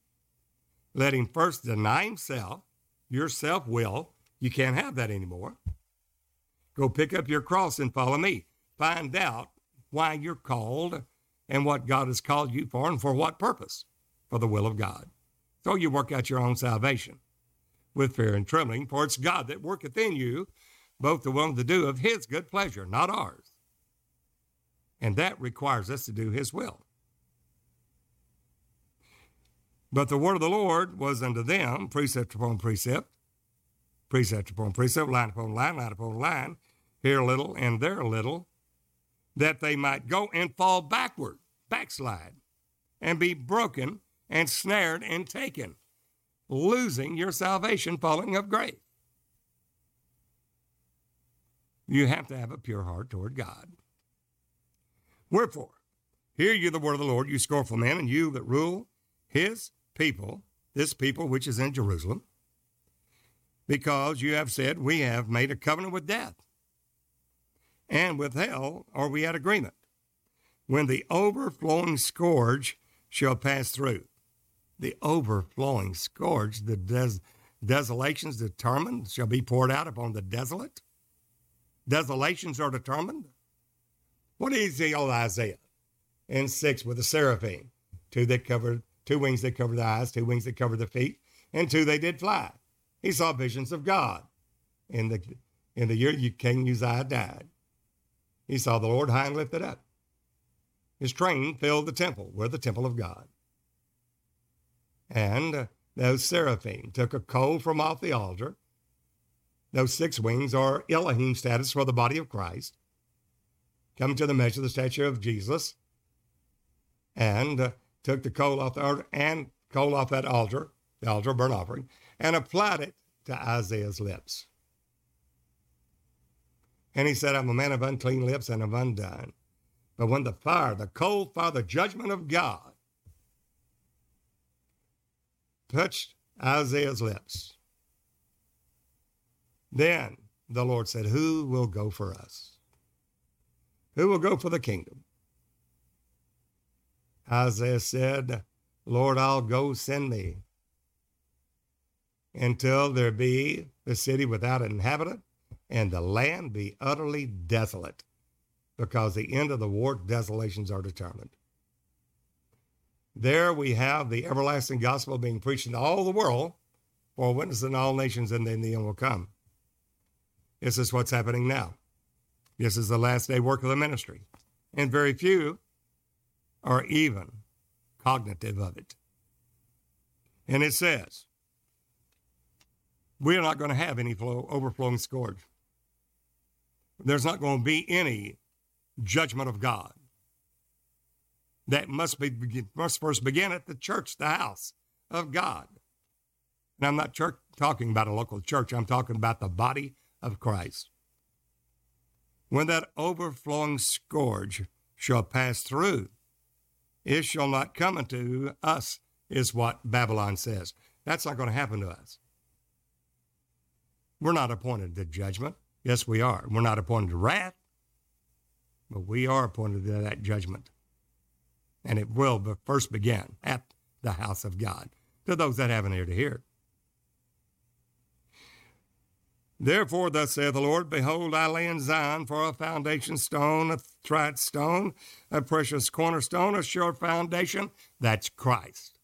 let him first deny himself, your self will. You can't have that anymore. Go pick up your cross and follow me. Find out why you're called and what God has called you for and for what purpose? For the will of God. So you work out your own salvation with fear and trembling, for it's God that worketh in you both the will and the do of his good pleasure, not ours. And that requires us to do his will. But the word of the Lord was unto them precept upon precept, precept upon precept, line upon line, line upon line, here a little and there a little, that they might go and fall backward, backslide, and be broken and snared and taken, losing your salvation, falling of grace. You have to have a pure heart toward God. Wherefore, hear you the word of the Lord, you scornful men, and you that rule his people, this people which is in Jerusalem, because you have said, We have made a covenant with death and with hell are we at agreement. When the overflowing scourge shall pass through, the overflowing scourge, the des- desolations determined shall be poured out upon the desolate. desolations are determined? What is the he old Isaiah in six with the seraphim? Two that covered two wings that covered the eyes, two wings that covered the feet, and two they did fly. He saw visions of God. In the in the year King Uzziah died, he saw the Lord high and lifted up. His train filled the temple. We're the temple of God. And those seraphim took a coal from off the altar. Those six wings are Elohim status for the body of Christ. Come to the measure of the stature of Jesus. And uh, took the coal off the altar and coal off that altar, the altar burnt offering, and applied it to Isaiah's lips. And he said, I'm a man of unclean lips and of undone. But when the fire, the cold fire, the judgment of God touched Isaiah's lips, then the Lord said, Who will go for us? Who will go for the kingdom? Isaiah said, Lord, I'll go, send me. Until there be the city without an inhabitant and the land be utterly desolate, because the end of the war desolations are determined. There we have the everlasting gospel being preached in all the world for witness in all nations, and then the end will come. This is what's happening now. This is the last day work of the ministry. And very few are even cognitive of it. And it says, we are not going to have any flow, overflowing scourge. There's not going to be any judgment of God. That must be must first begin at the church, the house of God. And I'm not church, talking about a local church. I'm talking about the body of Christ. When that overflowing scourge shall pass through, it shall not come unto us, is what Babylon says. That's not going to happen to us. We're not appointed to judgment. Yes, we are. We're not appointed to wrath, but we are appointed to that judgment. And it will first begin at the house of God to those that have an ear to hear. Therefore, thus saith the Lord, Behold, I lay in Zion for a foundation stone, a tried stone, a precious cornerstone, a sure foundation. That's Christ.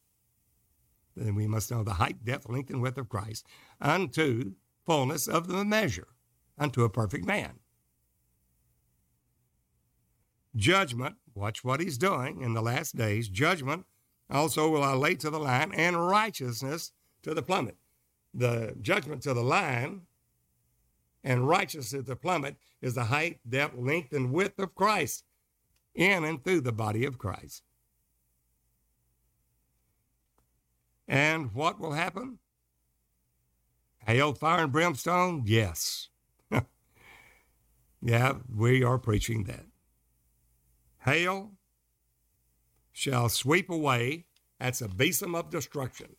Then we must know the height, depth, length, and width of Christ unto fullness of the measure, unto a perfect man. Judgment, watch what he's doing in the last days. Judgment also will I lay to the line, and righteousness to the plummet. The judgment to the line and righteousness to the plummet is the height, depth, length, and width of Christ in and through the body of Christ. And what will happen? Hail, fire, and brimstone? Yes. yeah, we are preaching that. Hail shall sweep away, that's a besom of destruction.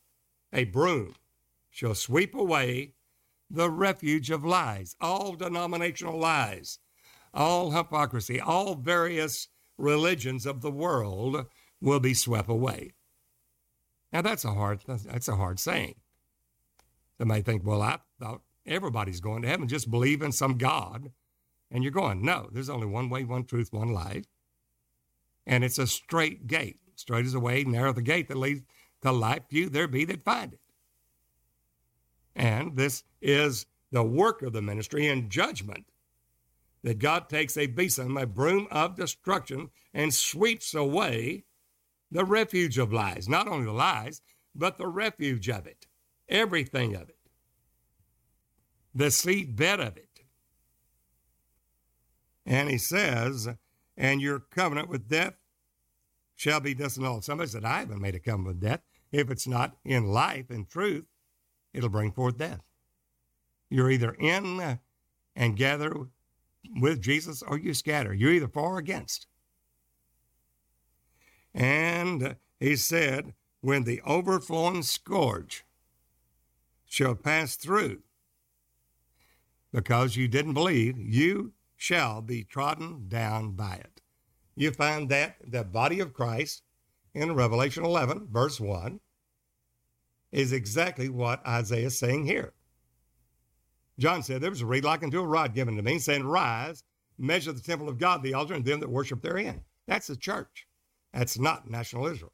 A broom shall sweep away the refuge of lies, all denominational lies, all hypocrisy, all various religions of the world will be swept away. Now that's a hard that's a hard saying. They may think, well, I thought everybody's going to heaven. Just believe in some God and you're going. No, there's only one way, one truth, one life. And it's a straight gate. Straight is the way, narrow the gate that leads to life. Few there be that find it. And this is the work of the ministry in judgment that God takes a besom, a broom of destruction, and sweeps away the refuge of lies. Not only the lies, but the refuge of it, everything of it, the seat bed of it. And he says, and your covenant with death shall be disannulled. Somebody said, I haven't made a covenant with death. If it's not in life and truth, it'll bring forth death. You're either in and gather with Jesus or you scatter. You're either for or against. And he said, when the overflowing scourge shall pass through, because you didn't believe, you shall be trodden down by it. You find that the body of Christ in Revelation 11, verse 1, is exactly what Isaiah is saying here. John said, There was a reed like unto a rod given to me, saying, Rise, measure the temple of God, the altar, and them that worship therein. That's the church. That's not national Israel.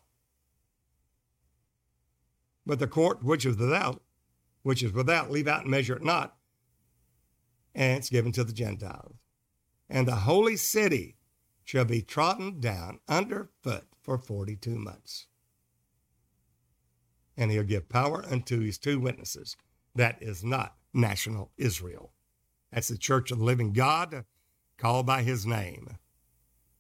But the court which is without, which is without, leave out and measure it not, and it's given to the Gentiles. And the holy city shall be trodden down under foot for 42 months. And he'll give power unto his two witnesses. That is not national Israel. That's the church of the living God, called by his name.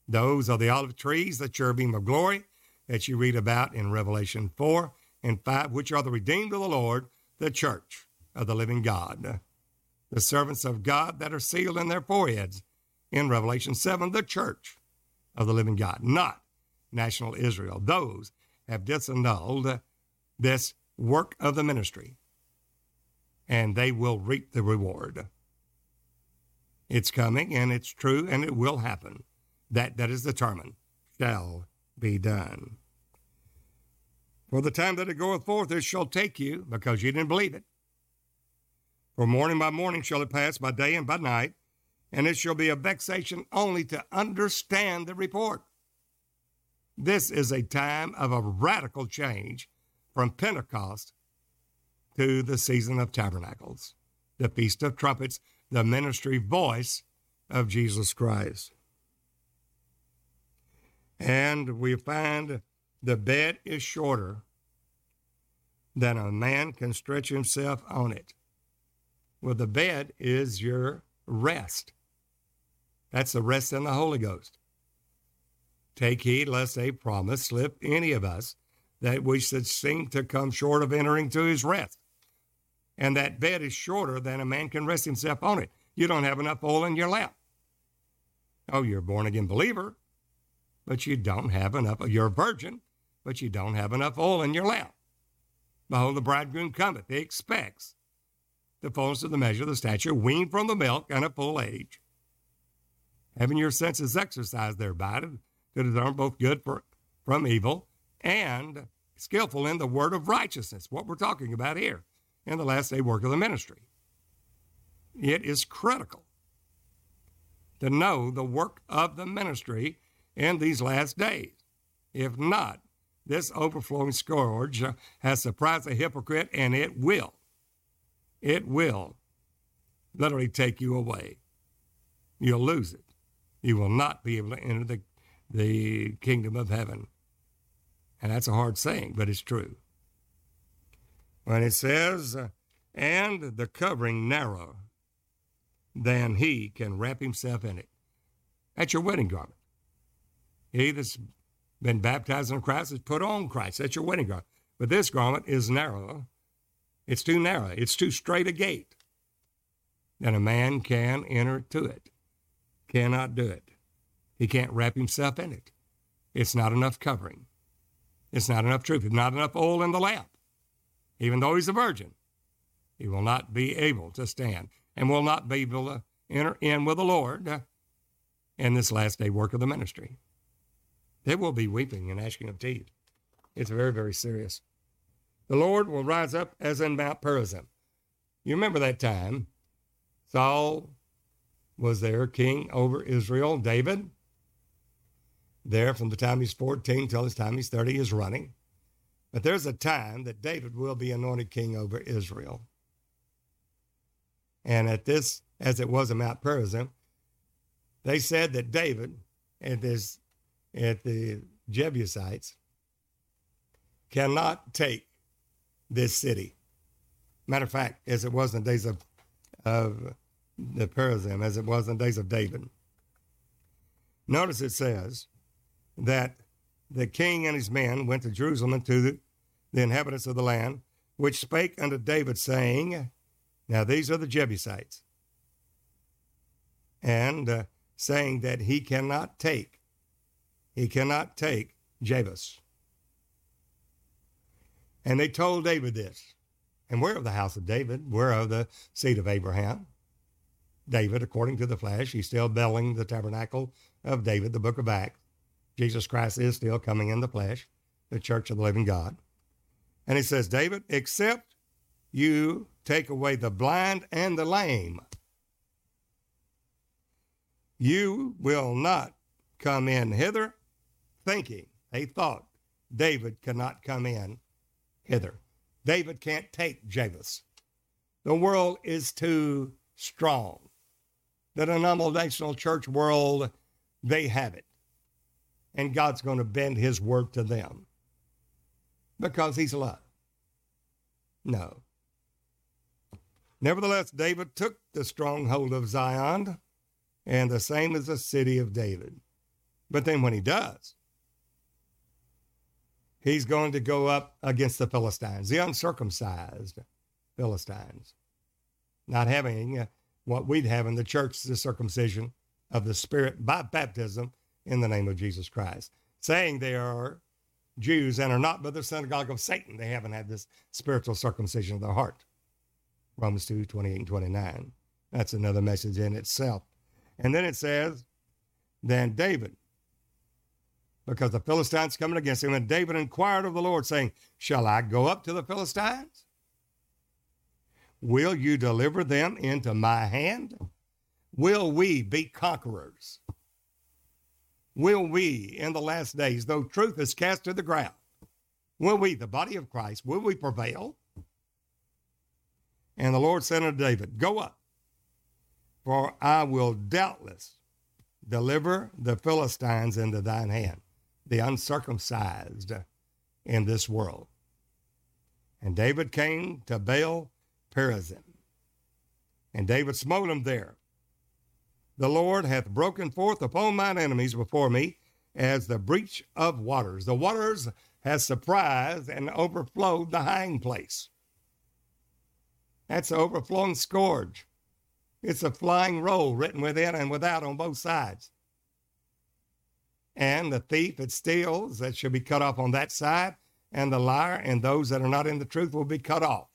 Those are the olive trees, the cherubim of glory that you read about in Revelation 4 and 5, which are the redeemed of the Lord, the church of the living God. The servants of God that are sealed in their foreheads in Revelation 7, the church of the living God, not national Israel. Those have disannulled this work of the ministry, and they will reap the reward. It's coming, and it's true, and it will happen. That that is determined shall be done. For the time that it goeth forth, it shall take you, because you didn't believe it. For morning by morning shall it pass, by day and by night, and it shall be a vexation only to understand the report. This is a time of a radical change from Pentecost to the season of tabernacles, the Feast of Trumpets, the ministry voice of Jesus Christ. And we find the bed is shorter than a man can stretch himself on it. Well, the bed is your rest. That's the rest in the Holy Ghost. Take heed lest a promise slip any of us that we should seem to come short of entering to his rest. And that bed is shorter than a man can rest himself on it. You don't have enough oil in your lap. Oh, you're a born again believer, but you don't have enough. You're a virgin, but you don't have enough oil in your lamp. Behold, the bridegroom cometh. He expects the fullness of the measure the stature, weaned from the milk and a full age. Having your senses exercised thereby to discern both good for, from evil and skillful in the word of righteousness, what we're talking about here in the last day work of the ministry. It is critical to know the work of the ministry in these last days. If not, this overflowing scourge has surprised a hypocrite and it will it will literally take you away. You'll lose it. You will not be able to enter the, the kingdom of heaven. And that's a hard saying, but it's true. When it says, and the covering narrow, then he can wrap himself in it. That's your wedding garment. He that's been baptized in Christ has put on Christ. That's your wedding garment. But this garment is narrow it's too narrow. It's too straight a gate. And a man can enter to it. Cannot do it. He can't wrap himself in it. It's not enough covering. It's not enough truth. It's not enough oil in the lamp. Even though he's a virgin, he will not be able to stand and will not be able to enter in with the Lord in this last day work of the ministry. There will be weeping and gnashing of teeth. It's very, very serious. The Lord will rise up as in Mount Perazim. You remember that time. Saul was there, king over Israel. David, there from the time he's 14 till his time he's 30, is running. But there's a time that David will be anointed king over Israel. And at this, as it was in Mount Perazim, they said that David at this at the Jebusites cannot take this city. Matter of fact, as it was in the days of, of the Perazim, as it was in the days of David. Notice it says that the king and his men went to Jerusalem and to the, the inhabitants of the land, which spake unto David, saying, Now these are the Jebusites, and uh, saying that he cannot take, he cannot take Jebus. And they told David this. And we're of the house of David. We're of the seed of Abraham. David, according to the flesh, he's still building the tabernacle of David, the book of Acts. Jesus Christ is still coming in the flesh, the church of the living God. And he says, David, except you take away the blind and the lame. You will not come in hither, thinking, they thought David cannot come in hither. David can't take Jebus. The world is too strong. The denominational church world, they have it. And God's going to bend his word to them because he's love. No. Nevertheless, David took the stronghold of Zion, and the same as the city of David. But then when he does, he's going to go up against the Philistines, the uncircumcised Philistines, not having uh, what we'd have in the church, the circumcision of the Spirit by baptism in the name of Jesus Christ, saying they are Jews and are not but the synagogue of Satan. They haven't had this spiritual circumcision of the heart. Romans 2 28 and 29. That's another message in itself. And then it says, Then David, because the Philistines coming against him, and David inquired of the Lord, saying, Shall I go up to the Philistines? Will you deliver them into my hand? Will we be conquerors? Will we, in the last days, though truth is cast to the ground, will we, the body of Christ, will we prevail? And the Lord said unto David, Go up, for I will doubtless deliver the Philistines into thine hand, the uncircumcised in this world. And David came to Baal Perazim, and David smote him there the Lord hath broken forth upon mine enemies before me as the breach of waters. The waters has surprised and overflowed the hiding place. That's an overflowing scourge. It's a flying roll written within and without on both sides. And the thief that steals, that shall be cut off on that side, and the liar and those that are not in the truth will be cut off.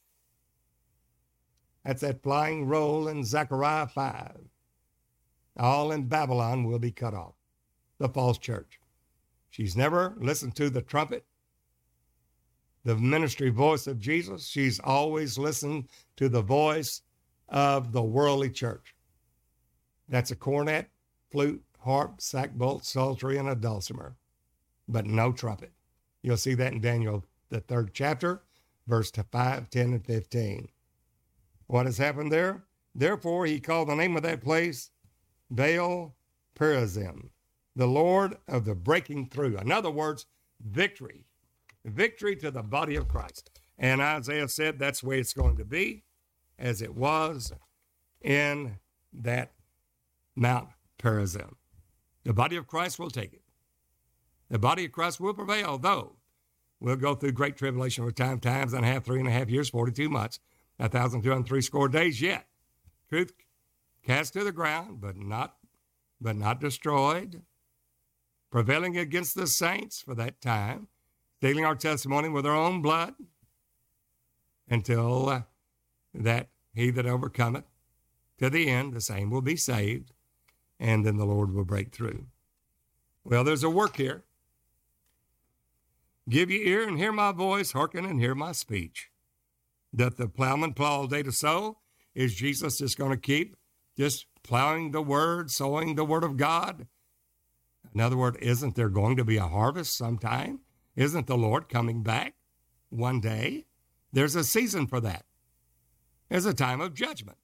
That's that flying roll in Zechariah 5 all in Babylon will be cut off. The false church. She's never listened to the trumpet, the ministry voice of Jesus. She's always listened to the voice of the worldly church. That's a cornet, flute, harp, sackbut, psaltery, and a dulcimer, but no trumpet. You'll see that in Daniel, the third chapter, verse 5, 10, and 15. What has happened there? Therefore, he called the name of that place Baal Perazim, the Lord of the breaking through. In other words, victory. Victory to the body of Christ. And Isaiah said that's the way it's going to be, as it was in that Mount Perazim. The body of Christ will take it. The body of Christ will prevail, though we'll go through great tribulation for time, times and a half, three and a half years, 42 months, a thousand two hundred three score days yet. Truth cast to the ground, but not, but not destroyed, prevailing against the saints for that time, stealing our testimony with our own blood, until uh, that he that overcometh to the end, the same will be saved, and then the Lord will break through. Well, there's a work here. Give ye ear and hear my voice, hearken and hear my speech. Doth the plowman plow all day to sow? Is Jesus just going to keep just plowing the word, sowing the word of God. In other words, isn't there going to be a harvest sometime? Isn't the Lord coming back one day? There's a season for that. There's a time of judgment.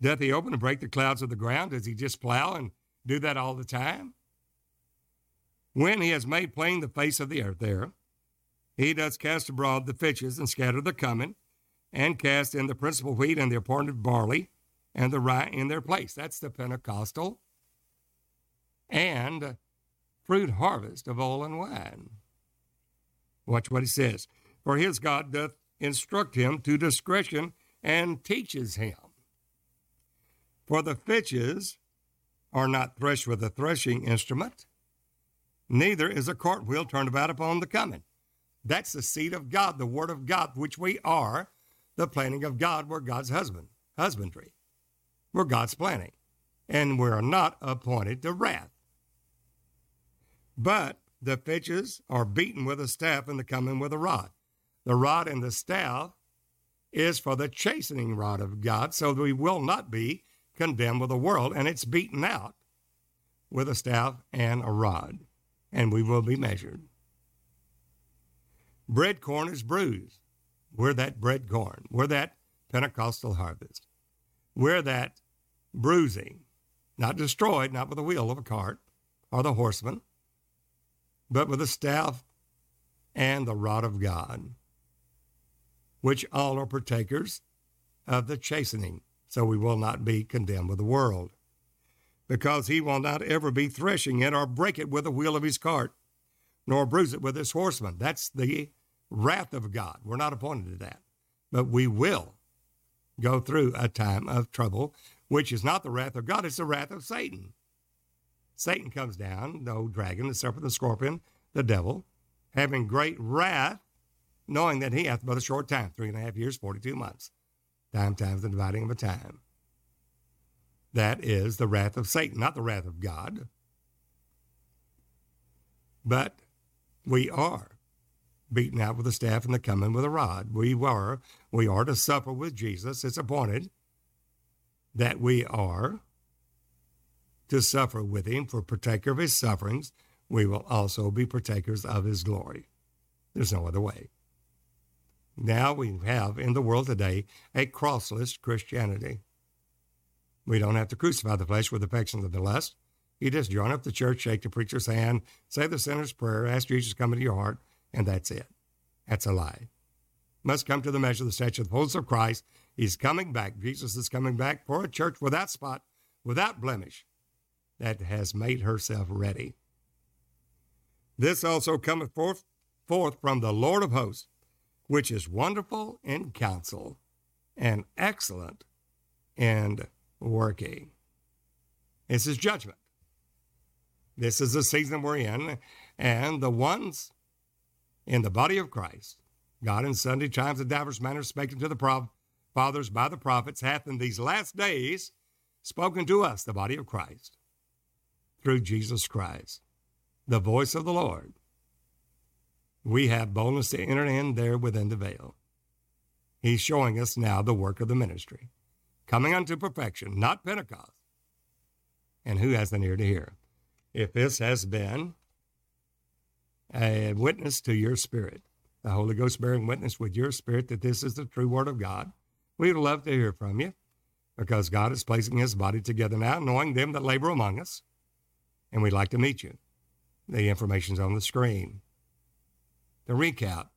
Doth he open and break the clouds of the ground? Does he just plow and do that all the time? When he has made plain the face of the earth there, he does cast abroad the fitches and scatter the cumin and cast in the principal wheat and the appointed barley and the rye in their place. That's the Pentecostal and fruit harvest of oil and wine. Watch what he says. For his God doth instruct him to discretion and teaches him. For the fitches are not threshed with a threshing instrument, neither is a cartwheel turned about upon the cumin. That's the seed of God, the word of God, which we are the planting of God. We're God's husband, husbandry. We're God's planting, And we're not appointed to wrath. But the fitches are beaten with a staff and the cumin with a rod. The rod and the staff is for the chastening rod of God, so we will not be condemned with the world, and it's beaten out with a staff and a rod, and we will be measured. Bread corn is bruised. We're that bread corn. We're that Pentecostal harvest. We're that bruising, not destroyed, not with the wheel of a cart or the horseman, but with the staff and the rod of God, which all are partakers of the chastening, so we will not be condemned with the world. Because he will not ever be threshing it or break it with the wheel of his cart, nor bruise it with his horseman. That's the wrath of God. We're not appointed to that. But we will go through a time of trouble, which is not the wrath of God, it's the wrath of Satan. Satan comes down, the old dragon, the serpent, the scorpion, the devil, having great wrath, knowing that he hath but a short time, three and a half years, 42 months. Time times the dividing of a time. That is the wrath of Satan, not the wrath of God. But we are beaten out with a staff and the cumin with a rod. We were, we are to suffer with Jesus. It's appointed that we are to suffer with him for partaker of his sufferings. We will also be partakers of his glory. There's no other way. Now we have in the world today a crossless Christianity. We don't have to crucify the flesh with affections of the lust. You just join up the church, shake the preacher's hand, say the sinner's prayer, ask Jesus to come into your heart, and that's it. That's a lie. Must come to the measure of the stature of the fullness of Christ. He's coming back. Jesus is coming back for a church without spot, without blemish, that has made herself ready. This also cometh forth, forth from the Lord of hosts, which is wonderful in counsel and excellent in working. This is judgment. This is the season we're in, and the ones in the body of Christ, God in Sunday times and divers manners speaking to the fathers by the prophets, hath in these last days spoken to us, the body of Christ, through Jesus Christ, the voice of the Lord. We have boldness to enter in there within the veil. He's showing us now the work of the ministry, coming unto perfection, not Pentecost. And who has an ear to hear? If this has been a witness to your spirit, the Holy Ghost bearing witness with your spirit that this is the true Word of God. We would love to hear from you because God is placing His body together now, knowing them that labor among us, and we'd like to meet you. The information's on the screen. To recap,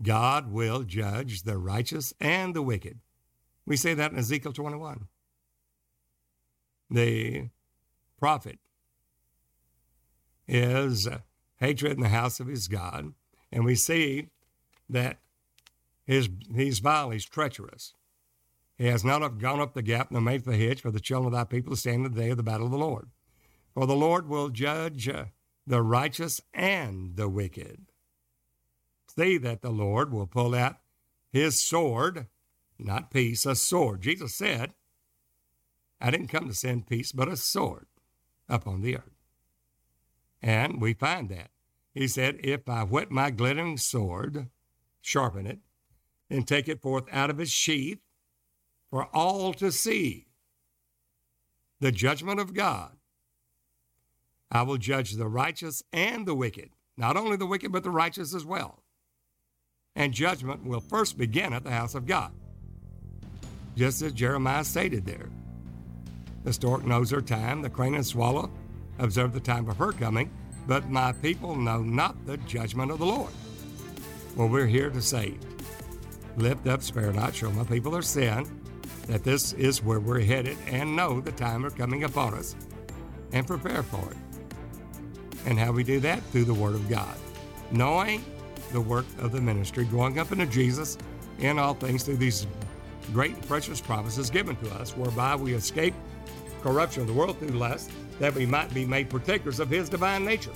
God will judge the righteous and the wicked. We say that in Ezekiel 21. The prophet is hatred in the house of his God. And we see that his, he's vile, he's treacherous. He has not gone up the gap nor made the hedge for the children of thy people to stand in the day of the battle of the Lord. For the Lord will judge the righteous and the wicked. See that the Lord will pull out his sword, not peace, a sword. Jesus said, I didn't come to send peace, but a sword upon the earth. And we find that. He said, If I whet my glittering sword, sharpen it, and take it forth out of its sheath for all to see the judgment of God, I will judge the righteous and the wicked, not only the wicked, but the righteous as well. And judgment will first begin at the house of God, just as Jeremiah stated there. The stork knows her time, the crane and swallow observe the time of her coming, but my people know not the judgment of the Lord. Well, we're here to say, lift up, spare not, show my people their sin, that this is where we're headed, and know the time are coming upon us, and prepare for it. And how we do that? Through the Word of God. Knowing the work of the ministry, growing up into Jesus in all things through these great and precious promises given to us, whereby we escape corruption of the world through lust, that we might be made partakers of his divine nature.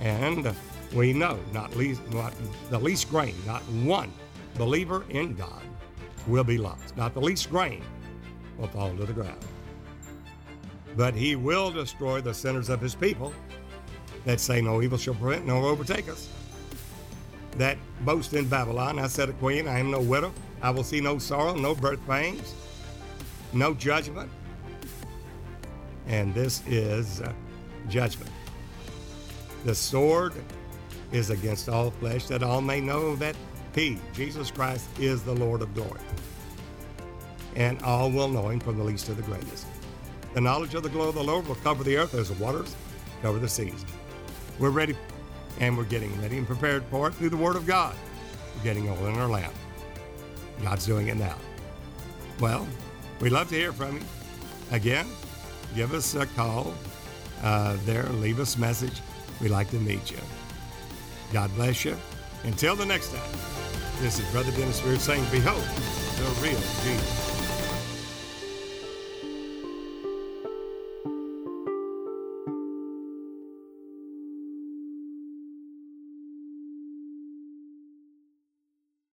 And we know not least not the least grain, not one believer in God will be lost. Not the least grain will fall to the ground. But he will destroy the sinners of his people that say no evil shall prevent nor overtake us. that boast in Babylon. I said a queen, I am no widow. I will see no sorrow, no birth pains, no judgment. And this is uh, judgment. The sword is against all flesh, that all may know that He, Jesus Christ, is the Lord of glory. And all will know Him from the least to the greatest. The knowledge of the glory of the Lord will cover the earth as the waters cover the seas. We're ready, and we're getting ready and prepared for it through the Word of God. We're getting oil in our lamp. God's doing it now. Well, we'd love to hear from you. Again, give us a call uh, there, leave us a message. We'd like to meet you. God bless you. Until the next time, this is Brother Dennis Spears saying, Behold, the real Jesus.